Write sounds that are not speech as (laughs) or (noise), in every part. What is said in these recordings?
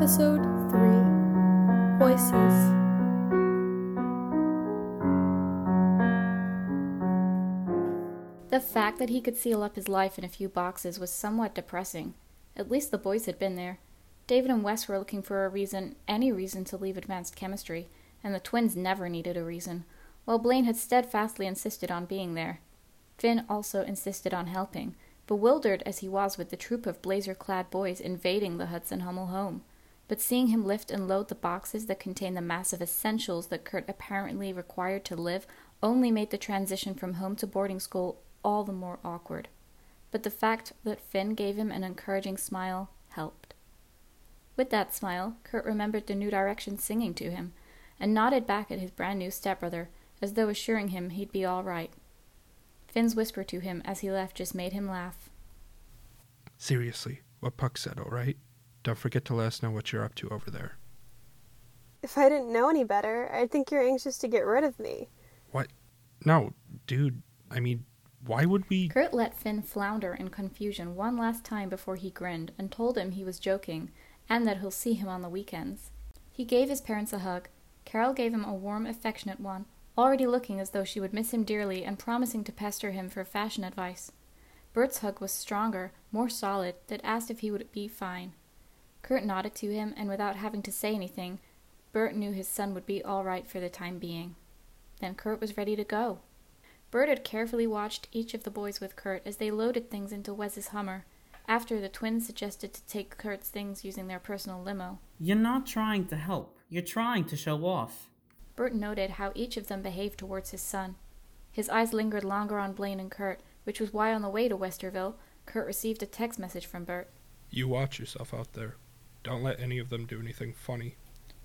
Episode 3 Voices. The fact that he could seal up his life in a few boxes was somewhat depressing. At least the boys had been there. David and Wes were looking for a reason, any reason, to leave advanced chemistry, and the twins never needed a reason, while Blaine had steadfastly insisted on being there. Finn also insisted on helping, bewildered as he was with the troop of blazer clad boys invading the Hudson Hummel home. But seeing him lift and load the boxes that contained the massive essentials that Kurt apparently required to live only made the transition from home to boarding school all the more awkward. But the fact that Finn gave him an encouraging smile helped. With that smile, Kurt remembered the New Direction singing to him, and nodded back at his brand new stepbrother, as though assuring him he'd be all right. Finn's whisper to him as he left just made him laugh. Seriously, what Puck said, all right? Don't forget to let us know what you're up to over there. If I didn't know any better, I'd think you're anxious to get rid of me. What? No, dude. I mean, why would we. Kurt let Finn flounder in confusion one last time before he grinned and told him he was joking and that he'll see him on the weekends. He gave his parents a hug. Carol gave him a warm, affectionate one, already looking as though she would miss him dearly and promising to pester him for fashion advice. Burt's hug was stronger, more solid, that asked if he would be fine. Kurt nodded to him, and without having to say anything, Burt knew his son would be all right for the time being. Then Kurt was ready to go. Burt had carefully watched each of the boys with Kurt as they loaded things into Wes's Hummer, after the twins suggested to take Kurt's things using their personal limo. You're not trying to help, you're trying to show off. Burt noted how each of them behaved towards his son. His eyes lingered longer on Blaine and Kurt, which was why on the way to Westerville, Kurt received a text message from Bert. You watch yourself out there. Don't let any of them do anything funny.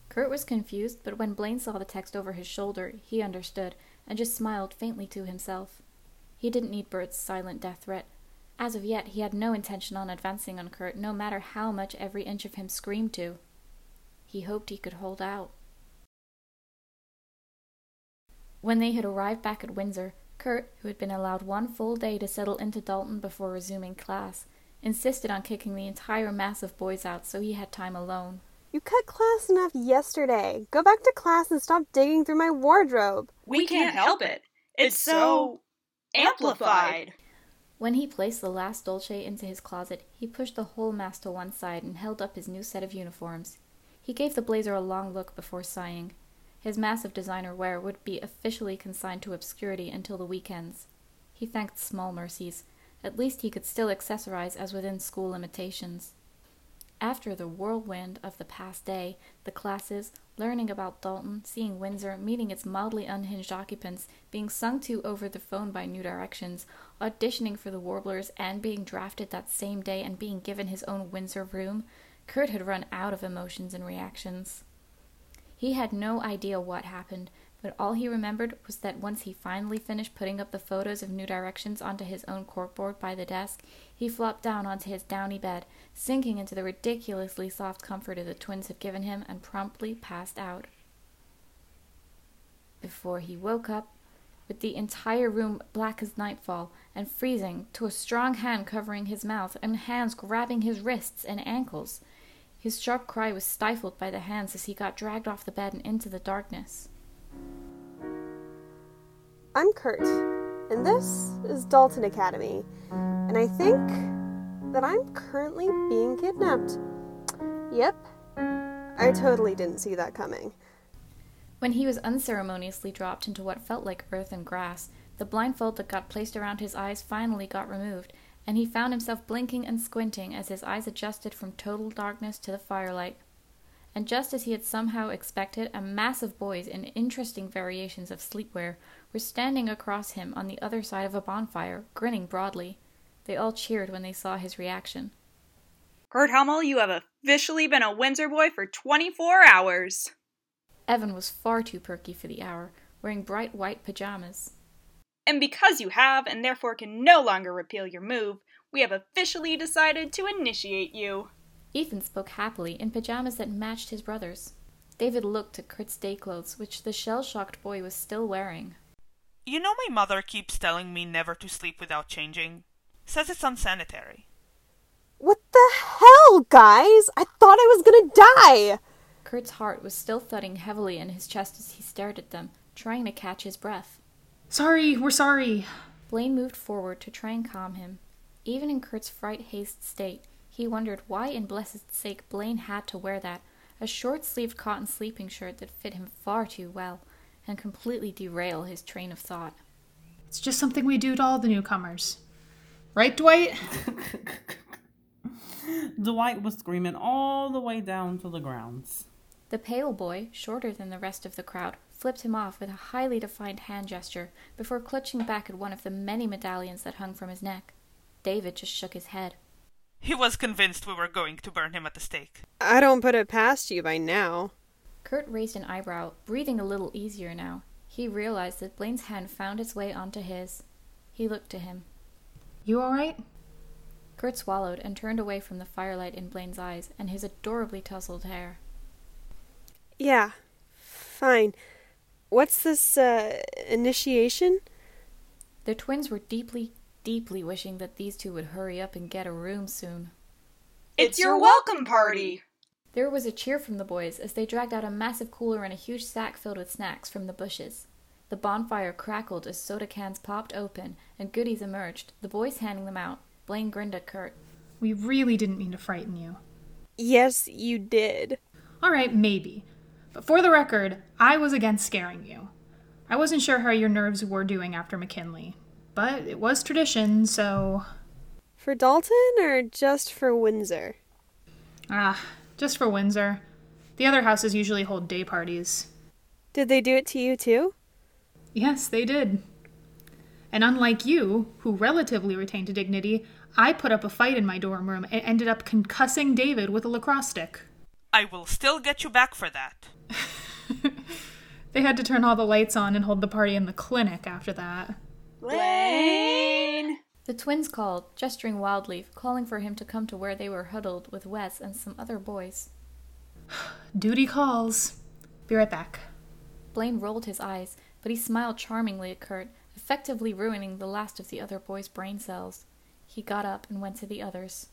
Kurt was confused, but when Blaine saw the text over his shoulder, he understood and just smiled faintly to himself. He didn't need Burt's silent death threat. As of yet, he had no intention on advancing on Kurt, no matter how much every inch of him screamed to. He hoped he could hold out. When they had arrived back at Windsor, Kurt, who had been allowed one full day to settle into Dalton before resuming class, insisted on kicking the entire mass of boys out so he had time alone. You cut class enough yesterday. Go back to class and stop digging through my wardrobe. We can't help it. It's so amplified. When he placed the last Dolce into his closet, he pushed the whole mass to one side and held up his new set of uniforms. He gave the blazer a long look before sighing. His massive designer wear would be officially consigned to obscurity until the weekends. He thanked small mercies. At least he could still accessorize as within school limitations. After the whirlwind of the past day, the classes, learning about Dalton, seeing Windsor, meeting its mildly unhinged occupants, being sung to over the phone by New Directions, auditioning for the Warblers, and being drafted that same day and being given his own Windsor room, Kurt had run out of emotions and reactions. He had no idea what happened, but all he remembered was that once he finally finished putting up the photos of New Directions onto his own corkboard by the desk, he flopped down onto his downy bed, sinking into the ridiculously soft comforter the twins had given him, and promptly passed out. Before he woke up, with the entire room black as nightfall and freezing, to a strong hand covering his mouth and hands grabbing his wrists and ankles. His sharp cry was stifled by the hands as he got dragged off the bed and into the darkness. I'm Kurt, and this is Dalton Academy, and I think that I'm currently being kidnapped. Yep, I totally didn't see that coming. When he was unceremoniously dropped into what felt like earth and grass, the blindfold that got placed around his eyes finally got removed, and he found himself blinking and squinting as his eyes adjusted from total darkness to the firelight. And just as he had somehow expected, a mass of boys in interesting variations of sleepwear were standing across him on the other side of a bonfire, grinning broadly. They all cheered when they saw his reaction. Kurt Hummel, you have officially been a Windsor boy for 24 hours. Evan was far too perky for the hour, wearing bright white pajamas. And because you have, and therefore can no longer repeal your move, we have officially decided to initiate you. Ethan spoke happily in pajamas that matched his brother's. David looked at Kurt's day clothes, which the shell shocked boy was still wearing. You know my mother keeps telling me never to sleep without changing. Says it's unsanitary. What the hell, guys? I thought I was gonna die! Kurt's heart was still thudding heavily in his chest as he stared at them, trying to catch his breath. Sorry, we're sorry. Blaine moved forward to try and calm him. Even in Kurt's fright hazed state, he wondered why in blessed sake Blaine had to wear that, a short sleeved cotton sleeping shirt that fit him far too well, and completely derail his train of thought. It's just something we do to all the newcomers. Right, Dwight? (laughs) Dwight was screaming all the way down to the grounds. The pale boy, shorter than the rest of the crowd, flipped him off with a highly defined hand gesture before clutching back at one of the many medallions that hung from his neck. David just shook his head. He was convinced we were going to burn him at the stake. I don't put it past you by now. Kurt raised an eyebrow, breathing a little easier now. He realized that Blaine's hand found its way onto his. He looked to him. You alright? Kurt swallowed and turned away from the firelight in Blaine's eyes and his adorably tousled hair. Yeah, fine. What's this, uh, initiation? The twins were deeply, deeply wishing that these two would hurry up and get a room soon. It's your welcome party! There was a cheer from the boys as they dragged out a massive cooler and a huge sack filled with snacks from the bushes. The bonfire crackled as soda cans popped open and goodies emerged, the boys handing them out. Blaine grinned at Kurt. We really didn't mean to frighten you. Yes, you did. Alright, maybe. But for the record, I was against scaring you. I wasn't sure how your nerves were doing after McKinley. But it was tradition, so. For Dalton or just for Windsor? Ah, just for Windsor. The other houses usually hold day parties. Did they do it to you too? Yes, they did. And unlike you, who relatively retained dignity, I put up a fight in my dorm room and ended up concussing David with a lacrosse stick. I will still get you back for that. (laughs) they had to turn all the lights on and hold the party in the clinic after that. Blaine! The twins called, gesturing wildly, calling for him to come to where they were huddled with Wes and some other boys. (sighs) Duty calls. Be right back. Blaine rolled his eyes, but he smiled charmingly at Kurt, effectively ruining the last of the other boy's brain cells. He got up and went to the others.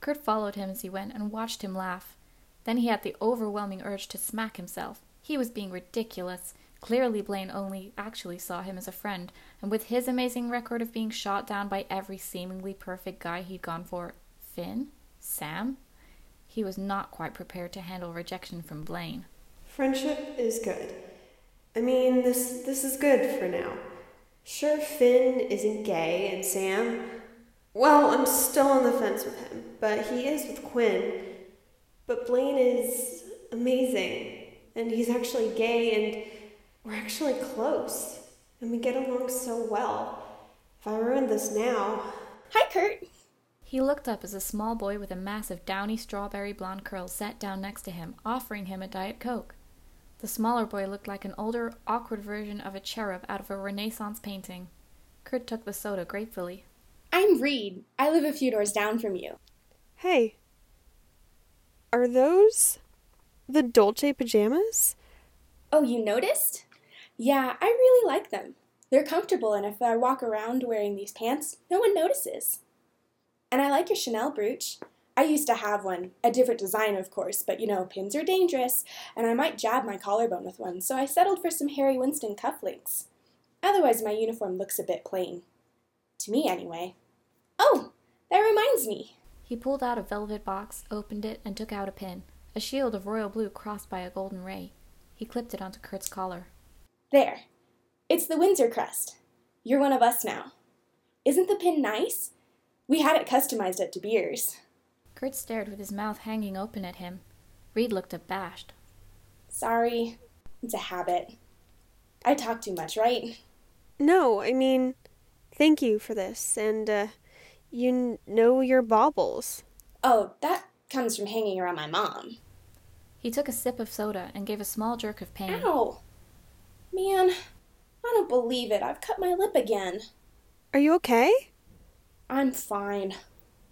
Kurt followed him as he went and watched him laugh. Then he had the overwhelming urge to smack himself. He was being ridiculous. Clearly, Blaine only actually saw him as a friend, and with his amazing record of being shot down by every seemingly perfect guy he'd gone for Finn? Sam? He was not quite prepared to handle rejection from Blaine. Friendship is good. I mean, this this is good for now. Sure, Finn isn't gay, and Sam. Well, I'm still on the fence with him, but he is with Quinn. But Blaine is amazing, and he's actually gay, and we're actually close, and we get along so well. If I ruin this now. Hi, Kurt. He looked up as a small boy with a mass of downy strawberry blonde curls sat down next to him, offering him a Diet Coke. The smaller boy looked like an older, awkward version of a cherub out of a Renaissance painting. Kurt took the soda gratefully. I'm Reed. I live a few doors down from you. Hey. Are those the Dolce pajamas? Oh, you noticed? Yeah, I really like them. They're comfortable, and if I walk around wearing these pants, no one notices. And I like your Chanel brooch. I used to have one, a different design, of course, but you know, pins are dangerous, and I might jab my collarbone with one, so I settled for some Harry Winston cufflinks. Otherwise, my uniform looks a bit plain. To me, anyway. Oh, that reminds me. He pulled out a velvet box, opened it, and took out a pin, a shield of royal blue crossed by a golden ray. He clipped it onto Kurt's collar. There. It's the Windsor crest. You're one of us now. Isn't the pin nice? We had it customized at De Beers. Kurt stared with his mouth hanging open at him. Reed looked abashed. Sorry. It's a habit. I talk too much, right? No, I mean, thank you for this, and, uh, you n- know your baubles. Oh, that comes from hanging around my mom. He took a sip of soda and gave a small jerk of pain. Ow! Man, I don't believe it. I've cut my lip again. Are you okay? I'm fine.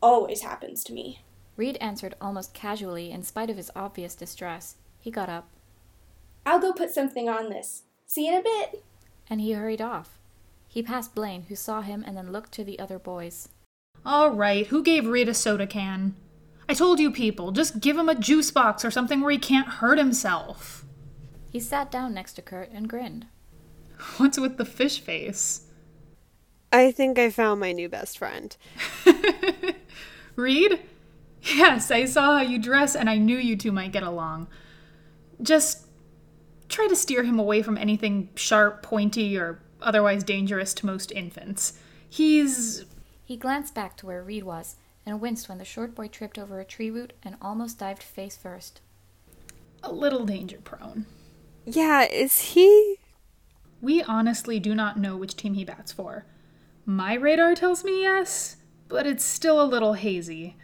Always happens to me. Reed answered almost casually in spite of his obvious distress. He got up, I'll go put something on this. See you in a bit. and he hurried off. He passed Blaine, who saw him and then looked to the other boys. All right, who gave Reed a soda can? I told you people, just give him a juice box or something where he can't hurt himself. He sat down next to Kurt and grinned. What's with the fish face? I think I found my new best friend. (laughs) Reed? Yes, I saw how you dress and I knew you two might get along. Just try to steer him away from anything sharp, pointy, or otherwise dangerous to most infants. He's. He glanced back to where Reed was and winced when the short boy tripped over a tree root and almost dived face first. a little danger prone. Yeah, is he? We honestly do not know which team he bats for. My radar tells me yes, but it's still a little hazy.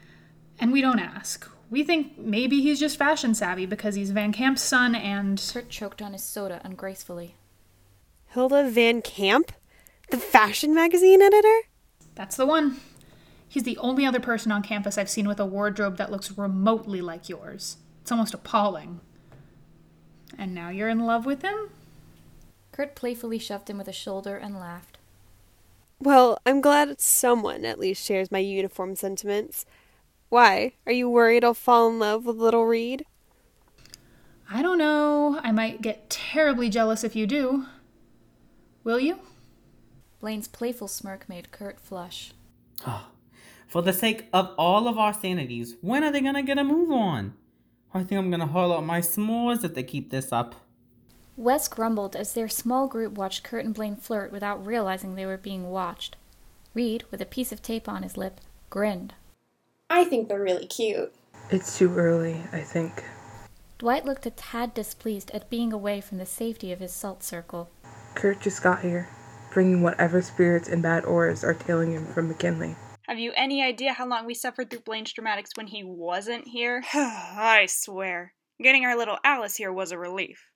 And we don't ask. We think maybe he's just fashion savvy because he's Van Kamp's son and. Kurt choked on his soda ungracefully. Hilda Van Camp? The fashion magazine editor? That's the one. He's the only other person on campus I've seen with a wardrobe that looks remotely like yours. It's almost appalling. And now you're in love with him? Kurt playfully shoved him with a shoulder and laughed. Well, I'm glad someone at least shares my uniform sentiments. Why? Are you worried I'll fall in love with little Reed? I don't know. I might get terribly jealous if you do. Will you? Blaine's playful smirk made Kurt flush. Ah, for the sake of all of our sanities, when are they gonna get a move on? I think I'm gonna haul out my s'mores if they keep this up. Wes grumbled as their small group watched Kurt and Blaine flirt without realizing they were being watched. Reed, with a piece of tape on his lip, grinned. I think they're really cute. It's too early, I think. Dwight looked a tad displeased at being away from the safety of his salt circle. Kurt just got here, bringing whatever spirits and bad auras are tailing him from McKinley. Have you any idea how long we suffered through Blaine's dramatics when he wasn't here? (sighs) I swear. Getting our little Alice here was a relief.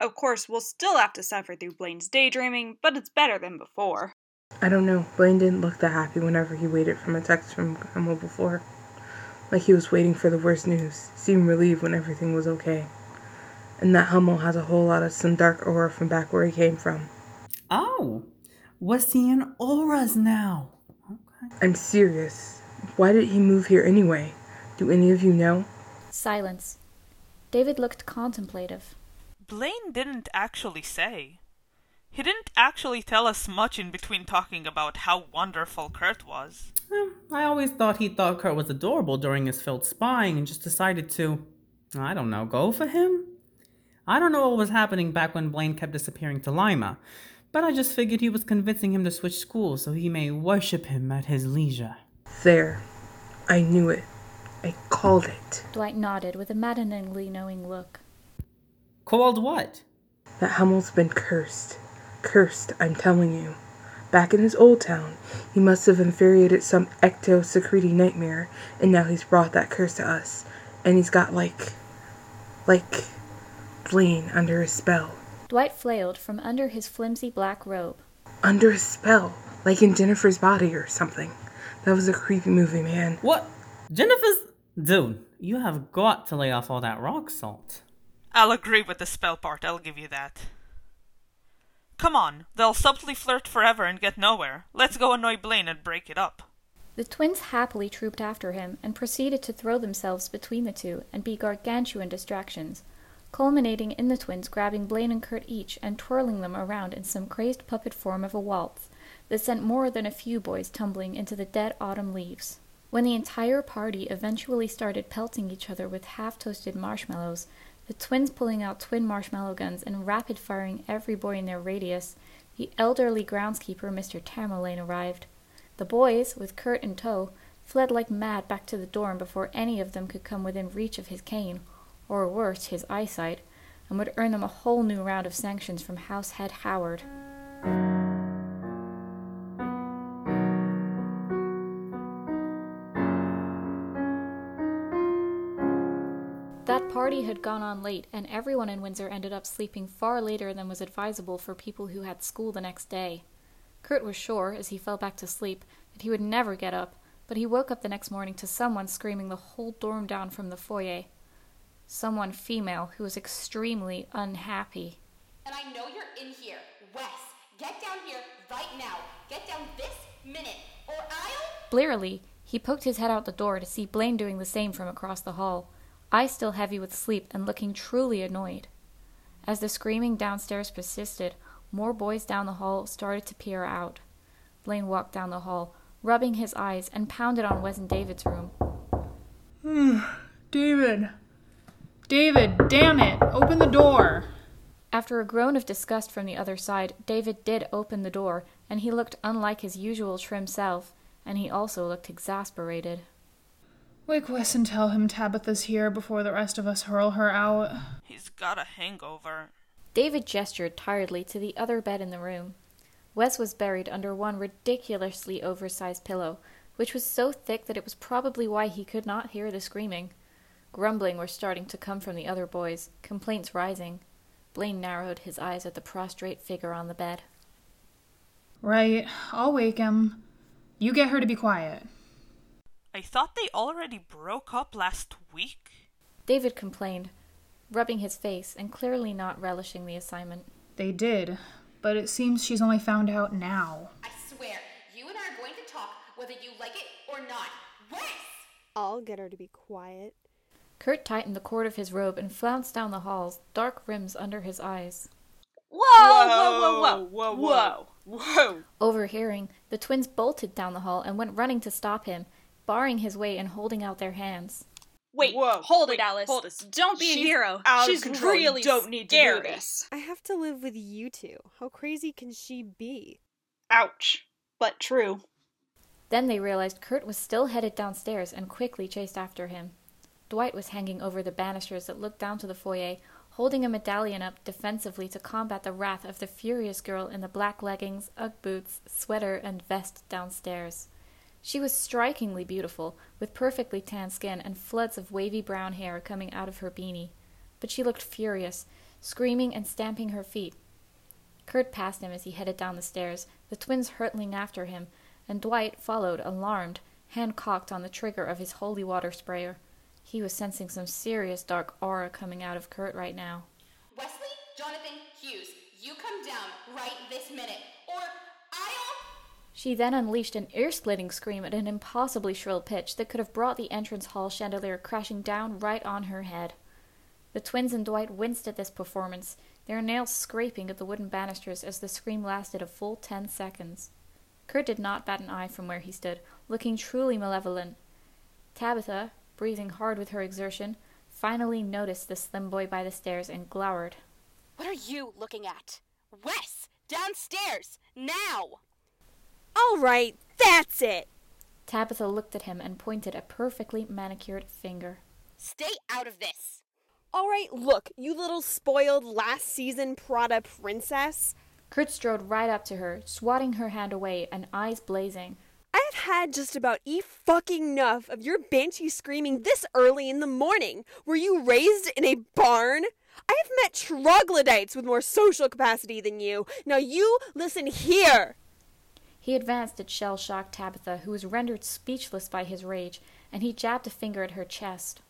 Of course, we'll still have to suffer through Blaine's daydreaming, but it's better than before. I don't know. Blaine didn't look that happy whenever he waited for a text from Hummel before. Like he was waiting for the worst news. Seemed relieved when everything was okay. And that Hummel has a whole lot of some dark aura from back where he came from. Oh, we're seeing auras now. I'm serious. Why did he move here anyway? Do any of you know? Silence. David looked contemplative. Blaine didn't actually say. He didn't actually tell us much in between talking about how wonderful Kurt was. I always thought he thought Kurt was adorable during his failed spying and just decided to, I don't know, go for him? I don't know what was happening back when Blaine kept disappearing to Lima, but I just figured he was convincing him to switch schools so he may worship him at his leisure. There. I knew it. I called it. Dwight nodded with a maddeningly knowing look. Called what? That Hummel's been cursed. Cursed, I'm telling you. Back in his old town, he must have infuriated some ecto secreting nightmare, and now he's brought that curse to us. And he's got like. like. Blaine under his spell. Dwight flailed from under his flimsy black robe. Under a spell. Like in Jennifer's body or something. That was a creepy movie, man. What? Jennifer's. Dude, you have got to lay off all that rock salt. I'll agree with the spell part, I'll give you that. Come on, they'll subtly flirt forever and get nowhere. Let's go annoy Blaine and break it up. The twins happily trooped after him and proceeded to throw themselves between the two and be gargantuan distractions, culminating in the twins grabbing Blaine and Kurt each and twirling them around in some crazed puppet form of a waltz that sent more than a few boys tumbling into the dead autumn leaves. When the entire party eventually started pelting each other with half toasted marshmallows, the twins pulling out twin marshmallow guns and rapid firing every boy in their radius, the elderly groundskeeper, Mr. Tamerlane, arrived. The boys, with Kurt in tow, fled like mad back to the dorm before any of them could come within reach of his cane, or worse, his eyesight, and would earn them a whole new round of sanctions from House Head Howard. That party had gone on late, and everyone in Windsor ended up sleeping far later than was advisable for people who had school the next day. Kurt was sure, as he fell back to sleep, that he would never get up, but he woke up the next morning to someone screaming the whole dorm down from the foyer. Someone female who was extremely unhappy. And I know you're in here. Wes, get down here right now. Get down this minute, or I'll. Blearily, He poked his head out the door to see Blaine doing the same from across the hall, eyes still heavy with sleep and looking truly annoyed. As the screaming downstairs persisted, more boys down the hall started to peer out. Blaine walked down the hall, rubbing his eyes, and pounded on Wes and David's room. (sighs) David. David, damn it. Open the door. After a groan of disgust from the other side, David did open the door, and he looked unlike his usual trim self, and he also looked exasperated. Wake Wes and tell him Tabitha's here before the rest of us hurl her out. He's got a hangover. David gestured tiredly to the other bed in the room. Wes was buried under one ridiculously oversized pillow, which was so thick that it was probably why he could not hear the screaming. Grumbling were starting to come from the other boys, complaints rising. Blaine narrowed his eyes at the prostrate figure on the bed. Right, I'll wake him. You get her to be quiet. I thought they already broke up last week. David complained, rubbing his face and clearly not relishing the assignment. They did, but it seems she's only found out now. I swear, you and I are going to talk whether you like it or not. Wes! I'll get her to be quiet. Kurt tightened the cord of his robe and flounced down the halls, dark rims under his eyes. Whoa, whoa, whoa, whoa, whoa, whoa, whoa. Overhearing, the twins bolted down the hall and went running to stop him, barring his way and holding out their hands. Wait, Whoa, hold wait, it, Alice. hold it. Don't be She's a hero. out of She's control. You really don't need to do this. I have to live with you two. How crazy can she be? Ouch. But true. Then they realized Kurt was still headed downstairs and quickly chased after him. Dwight was hanging over the banisters that looked down to the foyer, holding a medallion up defensively to combat the wrath of the furious girl in the black leggings, Ugg boots, sweater, and vest downstairs. She was strikingly beautiful, with perfectly tan skin and floods of wavy brown hair coming out of her beanie. But she looked furious, screaming and stamping her feet. Kurt passed him as he headed down the stairs, the twins hurtling after him, and Dwight followed, alarmed, hand cocked on the trigger of his holy water sprayer. He was sensing some serious dark aura coming out of Kurt right now. Wesley, Jonathan, Hughes, you come down right this minute, or I'll. She then unleashed an ear splitting scream at an impossibly shrill pitch that could have brought the entrance hall chandelier crashing down right on her head. The twins and Dwight winced at this performance, their nails scraping at the wooden banisters as the scream lasted a full ten seconds. Kurt did not bat an eye from where he stood, looking truly malevolent. Tabitha, breathing hard with her exertion, finally noticed the slim boy by the stairs and glowered. What are you looking at? Wes, downstairs, now! All right, that's it. Tabitha looked at him and pointed a perfectly manicured finger. Stay out of this. All right, look, you little spoiled last season Prada princess. Kurt strode right up to her, swatting her hand away and eyes blazing. I have had just about e fucking enough of your banshee screaming this early in the morning. Were you raised in a barn? I have met troglodytes with more social capacity than you. Now you listen here. He advanced at shell shocked Tabitha, who was rendered speechless by his rage, and he jabbed a finger at her chest.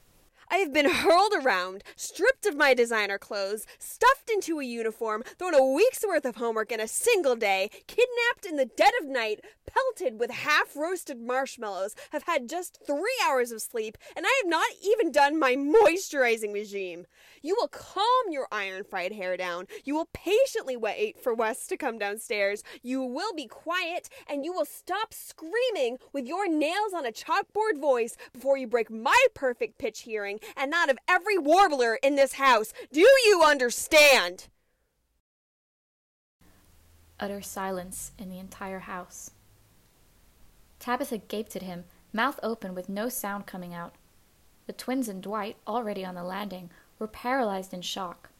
I have been (laughs) hurled around, stripped of my designer clothes, stuffed into a uniform, thrown a week's worth of homework in a single day, kidnapped in the dead of night, pelted with half roasted marshmallows, have had just three hours of sleep, and I have not even done my moisturizing regime. You will calm your iron fried hair down. You will patiently wait for Wes to come downstairs. You will be quiet, and you will stop screaming with your nails on a chalkboard voice before you break my perfect pitch hearing and that of every warbler in this house. Do you understand? Utter silence in the entire house. Tabitha gaped at him, mouth open with no sound coming out. The twins and Dwight, already on the landing, were paralyzed in shock.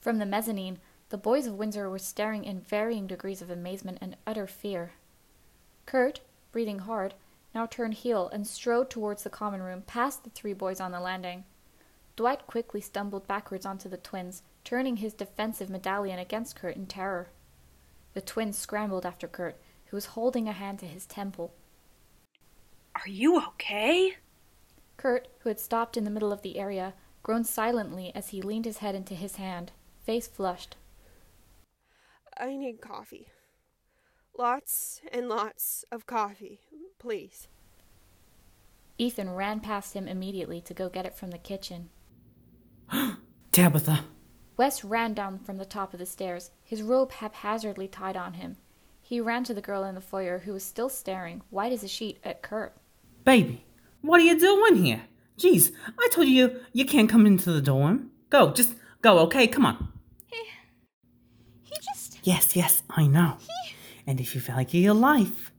From the mezzanine, the boys of Windsor were staring in varying degrees of amazement and utter fear. Kurt, breathing hard, now turned heel and strode towards the common room past the three boys on the landing. Dwight quickly stumbled backwards onto the twins, turning his defensive medallion against Kurt in terror. The twins scrambled after Kurt, who was holding a hand to his temple. Are you okay? Kurt, who had stopped in the middle of the area, groaned silently as he leaned his head into his hand, face flushed. I need coffee. Lots and lots of coffee, please. Ethan ran past him immediately to go get it from the kitchen. (gasps) Tabitha. Wes ran down from the top of the stairs, his robe haphazardly tied on him. He ran to the girl in the foyer who was still staring, white as a sheet, at Kurt. Baby, what are you doing here? Jeez, I told you you can't come into the dorm. Go, just go, okay? Come on. He just. Yes, yes, I know. And if you value your life,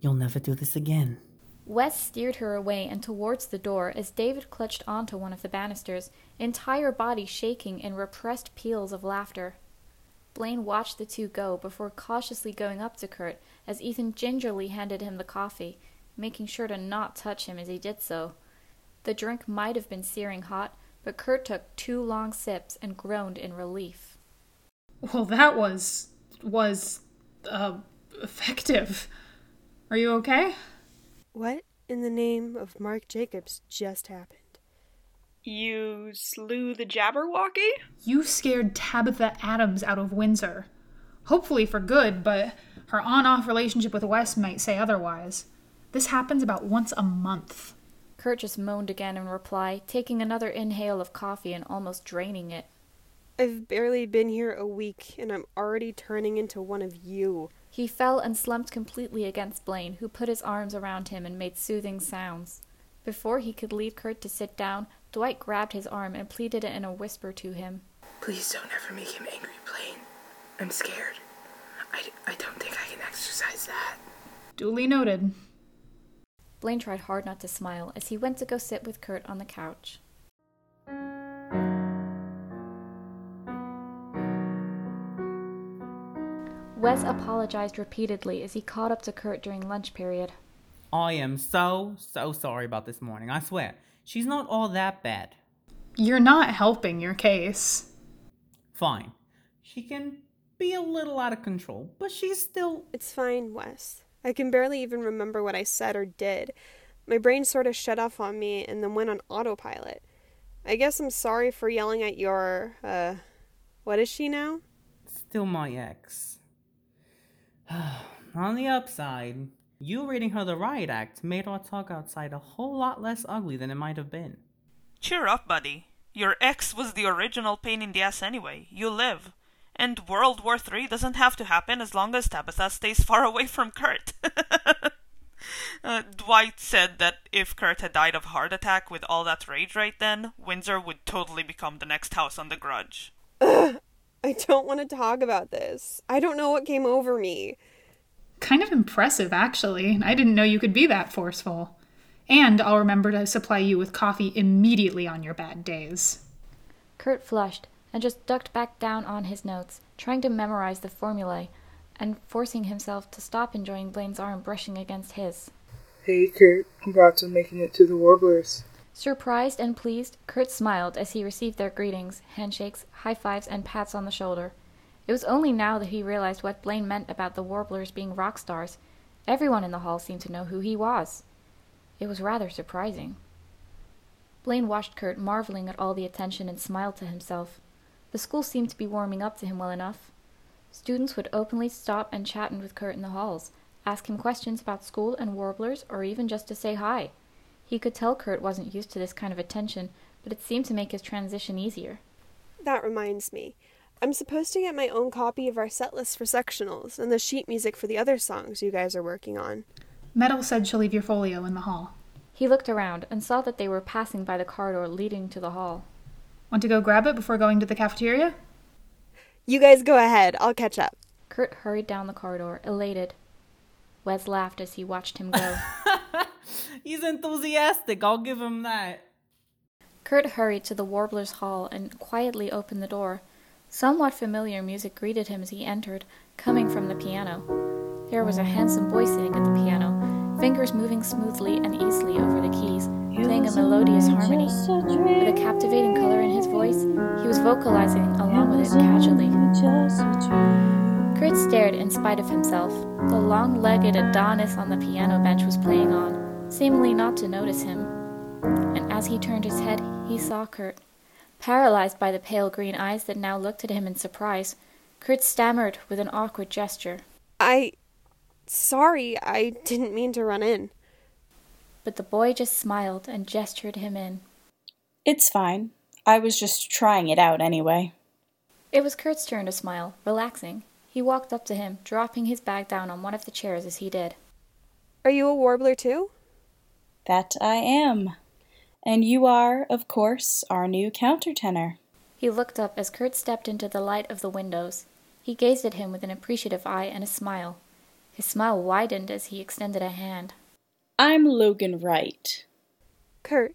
you'll never do this again. Wes steered her away and towards the door as David clutched onto one of the banisters, entire body shaking in repressed peals of laughter. Blaine watched the two go before cautiously going up to Kurt as Ethan gingerly handed him the coffee, making sure to not touch him as he did so. The drink might have been searing hot, but Kurt took two long sips and groaned in relief. Well, that was. was. uh. effective. Are you okay? What in the name of Marc Jacobs just happened? You slew the Jabberwocky? You scared Tabitha Adams out of Windsor. Hopefully for good, but her on off relationship with Wes might say otherwise. This happens about once a month. Kurt just moaned again in reply, taking another inhale of coffee and almost draining it. I've barely been here a week, and I'm already turning into one of you. He fell and slumped completely against Blaine, who put his arms around him and made soothing sounds. Before he could leave Kurt to sit down, Dwight grabbed his arm and pleaded in a whisper to him. Please don't ever make him angry, Blaine. I'm scared. I, I don't think I can exercise that. Duly noted. Blaine tried hard not to smile as he went to go sit with Kurt on the couch. Wes apologized repeatedly as he caught up to Kurt during lunch period. I am so, so sorry about this morning. I swear. She's not all that bad. You're not helping your case. Fine. She can be a little out of control, but she's still. It's fine, Wes. I can barely even remember what I said or did. My brain sort of shut off on me and then went on autopilot. I guess I'm sorry for yelling at your, uh, what is she now? Still my ex. (sighs) on the upside, you reading her the riot act made our talk outside a whole lot less ugly than it might have been. Cheer up, buddy. Your ex was the original pain in the ass anyway. You live. And World War III doesn't have to happen as long as Tabitha stays far away from Kurt. (laughs) uh, Dwight said that if Kurt had died of heart attack with all that rage right then, Windsor would totally become the next house on the grudge. Ugh, I don't want to talk about this. I don't know what came over me. Kind of impressive, actually. I didn't know you could be that forceful. And I'll remember to supply you with coffee immediately on your bad days. Kurt flushed and just ducked back down on his notes, trying to memorize the formulae and forcing himself to stop enjoying Blaine's arm brushing against his. Hey, Kurt. Congrats on making it to the Warblers. Surprised and pleased, Kurt smiled as he received their greetings, handshakes, high fives, and pats on the shoulder. It was only now that he realized what Blaine meant about the Warblers being rock stars. Everyone in the hall seemed to know who he was. It was rather surprising. Blaine watched Kurt marveling at all the attention and smiled to himself. The school seemed to be warming up to him well enough. Students would openly stop and chat with Kurt in the halls, ask him questions about school and warblers, or even just to say hi. He could tell Kurt wasn't used to this kind of attention, but it seemed to make his transition easier. That reminds me. I'm supposed to get my own copy of our set list for sectionals and the sheet music for the other songs you guys are working on. Metal said she'll leave your folio in the hall. He looked around and saw that they were passing by the corridor leading to the hall. Want to go grab it before going to the cafeteria? You guys go ahead. I'll catch up. Kurt hurried down the corridor, elated. Wes laughed as he watched him go. (laughs) He's enthusiastic, I'll give him that. Kurt hurried to the Warblers' Hall and quietly opened the door. Somewhat familiar music greeted him as he entered, coming from the piano. There was a handsome boy sitting at the piano, fingers moving smoothly and easily over the keys, playing a melodious harmony. With a captivating color in his voice, he was vocalizing along with it casually. Kurt stared in spite of himself. The long legged Adonis on the piano bench was playing on, seemingly not to notice him. And as he turned his head, he saw Kurt. Paralyzed by the pale green eyes that now looked at him in surprise, Kurt stammered with an awkward gesture. I. Sorry, I didn't mean to run in. But the boy just smiled and gestured him in. It's fine. I was just trying it out anyway. It was Kurt's turn to smile, relaxing. He walked up to him, dropping his bag down on one of the chairs as he did. Are you a warbler too? That I am. And you are, of course, our new countertenor. He looked up as Kurt stepped into the light of the windows. He gazed at him with an appreciative eye and a smile. His smile widened as he extended a hand. I'm Logan Wright. Kurt.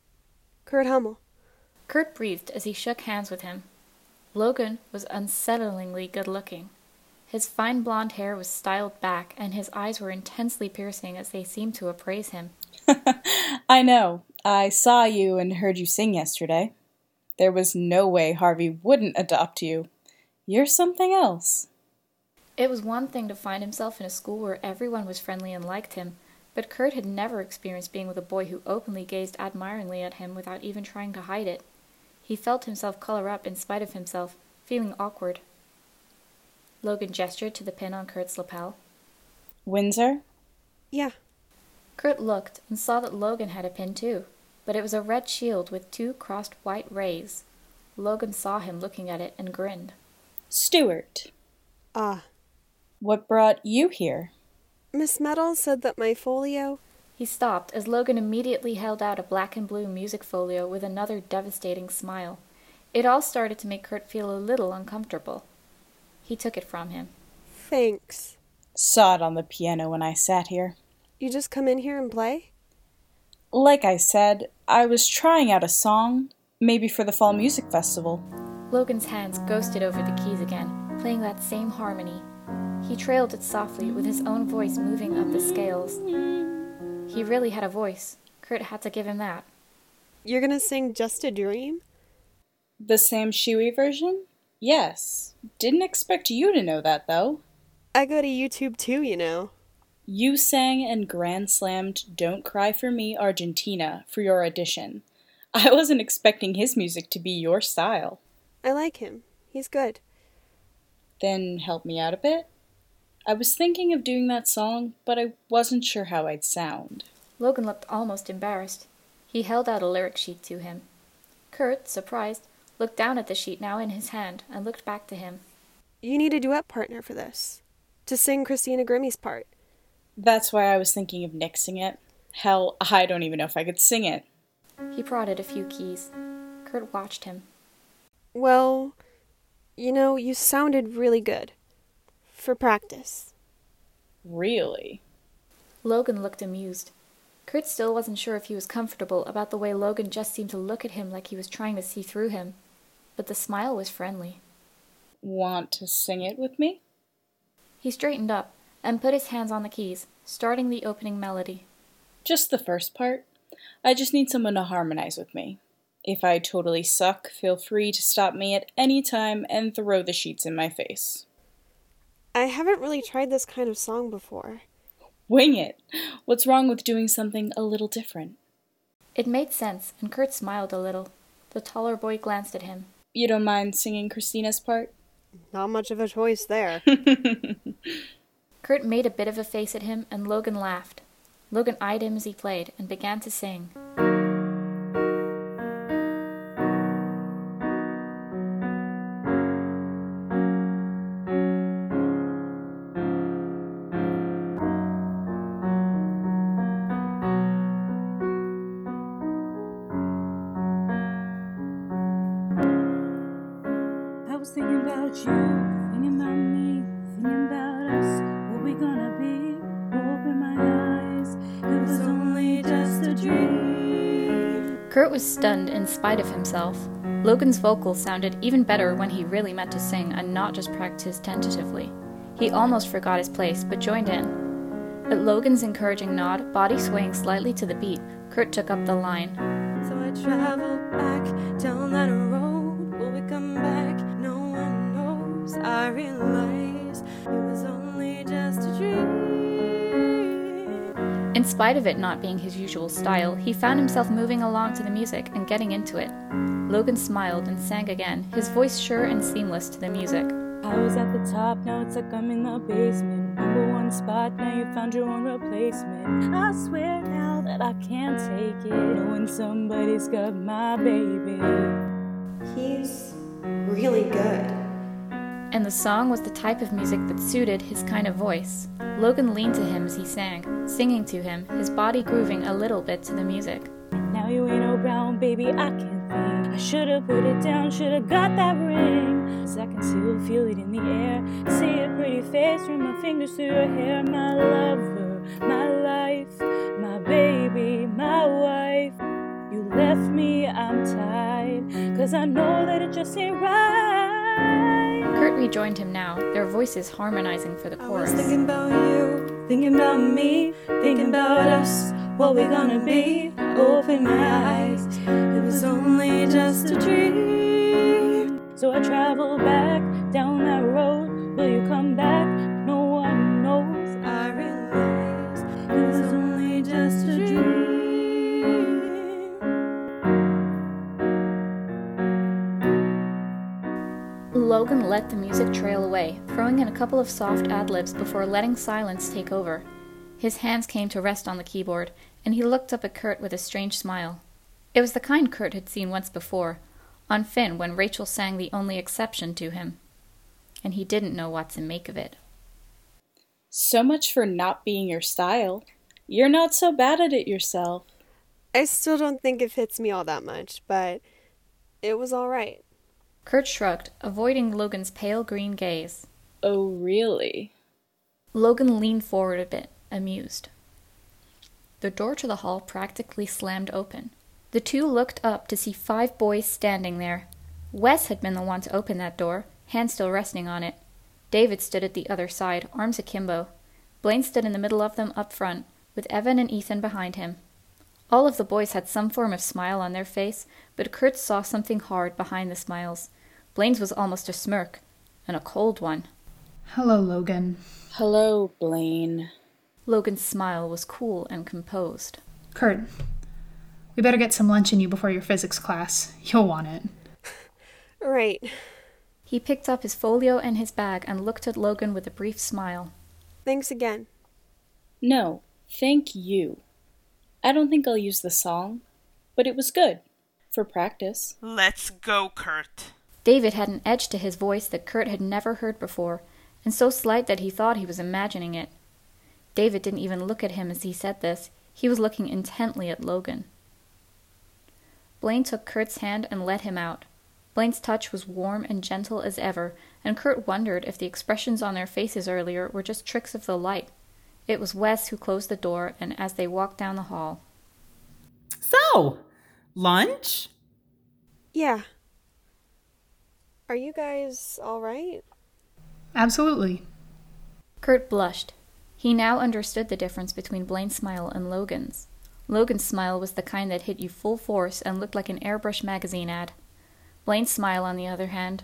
Kurt Hummel. Kurt breathed as he shook hands with him. Logan was unsettlingly good looking. His fine blond hair was styled back, and his eyes were intensely piercing as they seemed to appraise him. (laughs) I know. I saw you and heard you sing yesterday. There was no way Harvey wouldn't adopt you. You're something else. It was one thing to find himself in a school where everyone was friendly and liked him, but Kurt had never experienced being with a boy who openly gazed admiringly at him without even trying to hide it. He felt himself color up in spite of himself, feeling awkward. Logan gestured to the pin on Kurt's lapel. Windsor? Yeah. Kurt looked and saw that Logan had a pin too, but it was a red shield with two crossed white rays. Logan saw him looking at it and grinned. Stuart. Ah. What brought you here? Miss Meadows said that my folio. He stopped as Logan immediately held out a black and blue music folio with another devastating smile. It all started to make Kurt feel a little uncomfortable. He took it from him. Thanks. Saw it on the piano when I sat here. You just come in here and play? Like I said, I was trying out a song, maybe for the Fall Music Festival. Logan's hands ghosted over the keys again, playing that same harmony. He trailed it softly, with his own voice moving up the scales. He really had a voice. Kurt had to give him that. You're gonna sing Just a Dream? The Sam Tsui version? Yes. Didn't expect you to know that, though. I go to YouTube too, you know. You sang and grand slammed Don't Cry for Me Argentina for your audition. I wasn't expecting his music to be your style. I like him. He's good. Then help me out a bit? I was thinking of doing that song, but I wasn't sure how I'd sound. Logan looked almost embarrassed. He held out a lyric sheet to him. Kurt, surprised, looked down at the sheet now in his hand and looked back to him. You need a duet partner for this. To sing Christina Grimmie's part. That's why I was thinking of nixing it. Hell, I don't even know if I could sing it. He prodded a few keys. Kurt watched him. Well, you know, you sounded really good. For practice. Really? Logan looked amused. Kurt still wasn't sure if he was comfortable about the way Logan just seemed to look at him like he was trying to see through him. But the smile was friendly. Want to sing it with me? He straightened up and put his hands on the keys, starting the opening melody. Just the first part. I just need someone to harmonize with me. If I totally suck, feel free to stop me at any time and throw the sheets in my face. I haven't really tried this kind of song before. Wing it! What's wrong with doing something a little different? It made sense, and Kurt smiled a little. The taller boy glanced at him. You don't mind singing Christina's part? Not much of a choice there. (laughs) Kurt made a bit of a face at him, and Logan laughed. Logan eyed him as he played and began to sing. Was thinking about you, thinking about me, thinking about us, what we gonna be. Open my eyes, it was only just a dream. Kurt was stunned in spite of himself. Logan's vocals sounded even better when he really meant to sing and not just practiced tentatively. He almost forgot his place, but joined in. At Logan's encouraging nod, body swaying slightly to the beat, Kurt took up the line. So I realize it was only just a dream. In spite of it not being his usual style, he found himself moving along to the music and getting into it. Logan smiled and sang again, his voice sure and seamless to the music. I was at the top, now it's like I'm in the basement. Number one spot, now you found your own replacement. I swear now that I can't take it. Knowing somebody's got my baby. He's really good. And the song was the type of music that suited his kind of voice. Logan leaned to him as he sang, singing to him, his body grooving a little bit to the music. Now you ain't no brown, baby, I can't think. I should've put it down, should've got that ring. Cause I can still feel it in the air. See your pretty face, run my fingers through your hair. My lover, my life, my baby, my wife. You left me, I'm tired. Cause I know that it just ain't right. Kurt rejoined him now, their voices harmonizing for the I was chorus. thinking about you, thinking about me, thinking about us, what we gonna be. Open my eyes, it was only just a dream. So I travel back down that road. Will you come back? No one knows. I realize it was only Logan let the music trail away, throwing in a couple of soft ad libs before letting silence take over. His hands came to rest on the keyboard, and he looked up at Kurt with a strange smile. It was the kind Kurt had seen once before, on Finn when Rachel sang the only exception to him. And he didn't know what to make of it. So much for not being your style. You're not so bad at it yourself. I still don't think it fits me all that much, but it was alright. Kurt shrugged, avoiding Logan's pale green gaze. Oh, really? Logan leaned forward a bit, amused. The door to the hall practically slammed open. The two looked up to see five boys standing there. Wes had been the one to open that door, hand still resting on it. David stood at the other side, arms akimbo. Blaine stood in the middle of them up front, with Evan and Ethan behind him. All of the boys had some form of smile on their face, but Kurt saw something hard behind the smiles. Blaine's was almost a smirk, and a cold one. Hello, Logan. Hello, Blaine. Logan's smile was cool and composed. Kurt, we better get some lunch in you before your physics class. You'll want it. (laughs) Right. He picked up his folio and his bag and looked at Logan with a brief smile. Thanks again. No, thank you. I don't think I'll use the song, but it was good. For practice. Let's go, Kurt. David had an edge to his voice that Kurt had never heard before, and so slight that he thought he was imagining it. David didn't even look at him as he said this. He was looking intently at Logan. Blaine took Kurt's hand and led him out. Blaine's touch was warm and gentle as ever, and Kurt wondered if the expressions on their faces earlier were just tricks of the light. It was Wes who closed the door, and as they walked down the hall, So, lunch? Yeah. Are you guys alright? Absolutely. Kurt blushed. He now understood the difference between Blaine's smile and Logan's. Logan's smile was the kind that hit you full force and looked like an airbrush magazine ad. Blaine's smile, on the other hand,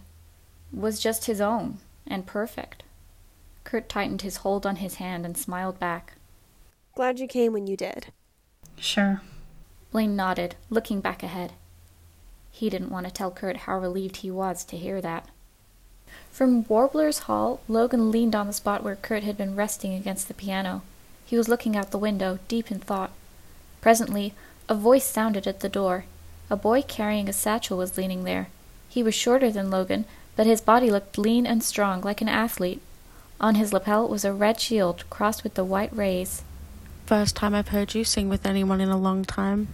was just his own, and perfect. Kurt tightened his hold on his hand and smiled back. Glad you came when you did. Sure. Blaine nodded, looking back ahead. He didn't want to tell Kurt how relieved he was to hear that. From Warbler's Hall, Logan leaned on the spot where Kurt had been resting against the piano. He was looking out the window, deep in thought. Presently, a voice sounded at the door. A boy carrying a satchel was leaning there. He was shorter than Logan, but his body looked lean and strong, like an athlete. On his lapel was a red shield crossed with the white rays. First time I've heard you sing with anyone in a long time.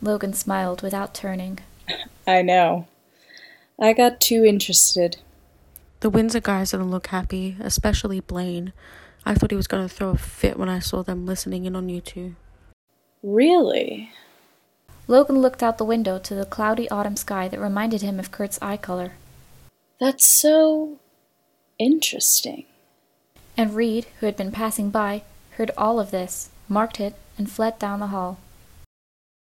Logan smiled without turning. I know. I got too interested. The Windsor guys didn't look happy, especially Blaine. I thought he was going to throw a fit when I saw them listening in on you two. Really? Logan looked out the window to the cloudy autumn sky that reminded him of Kurt's eye color. That's so interesting. And Reed, who had been passing by, heard all of this, marked it, and fled down the hall.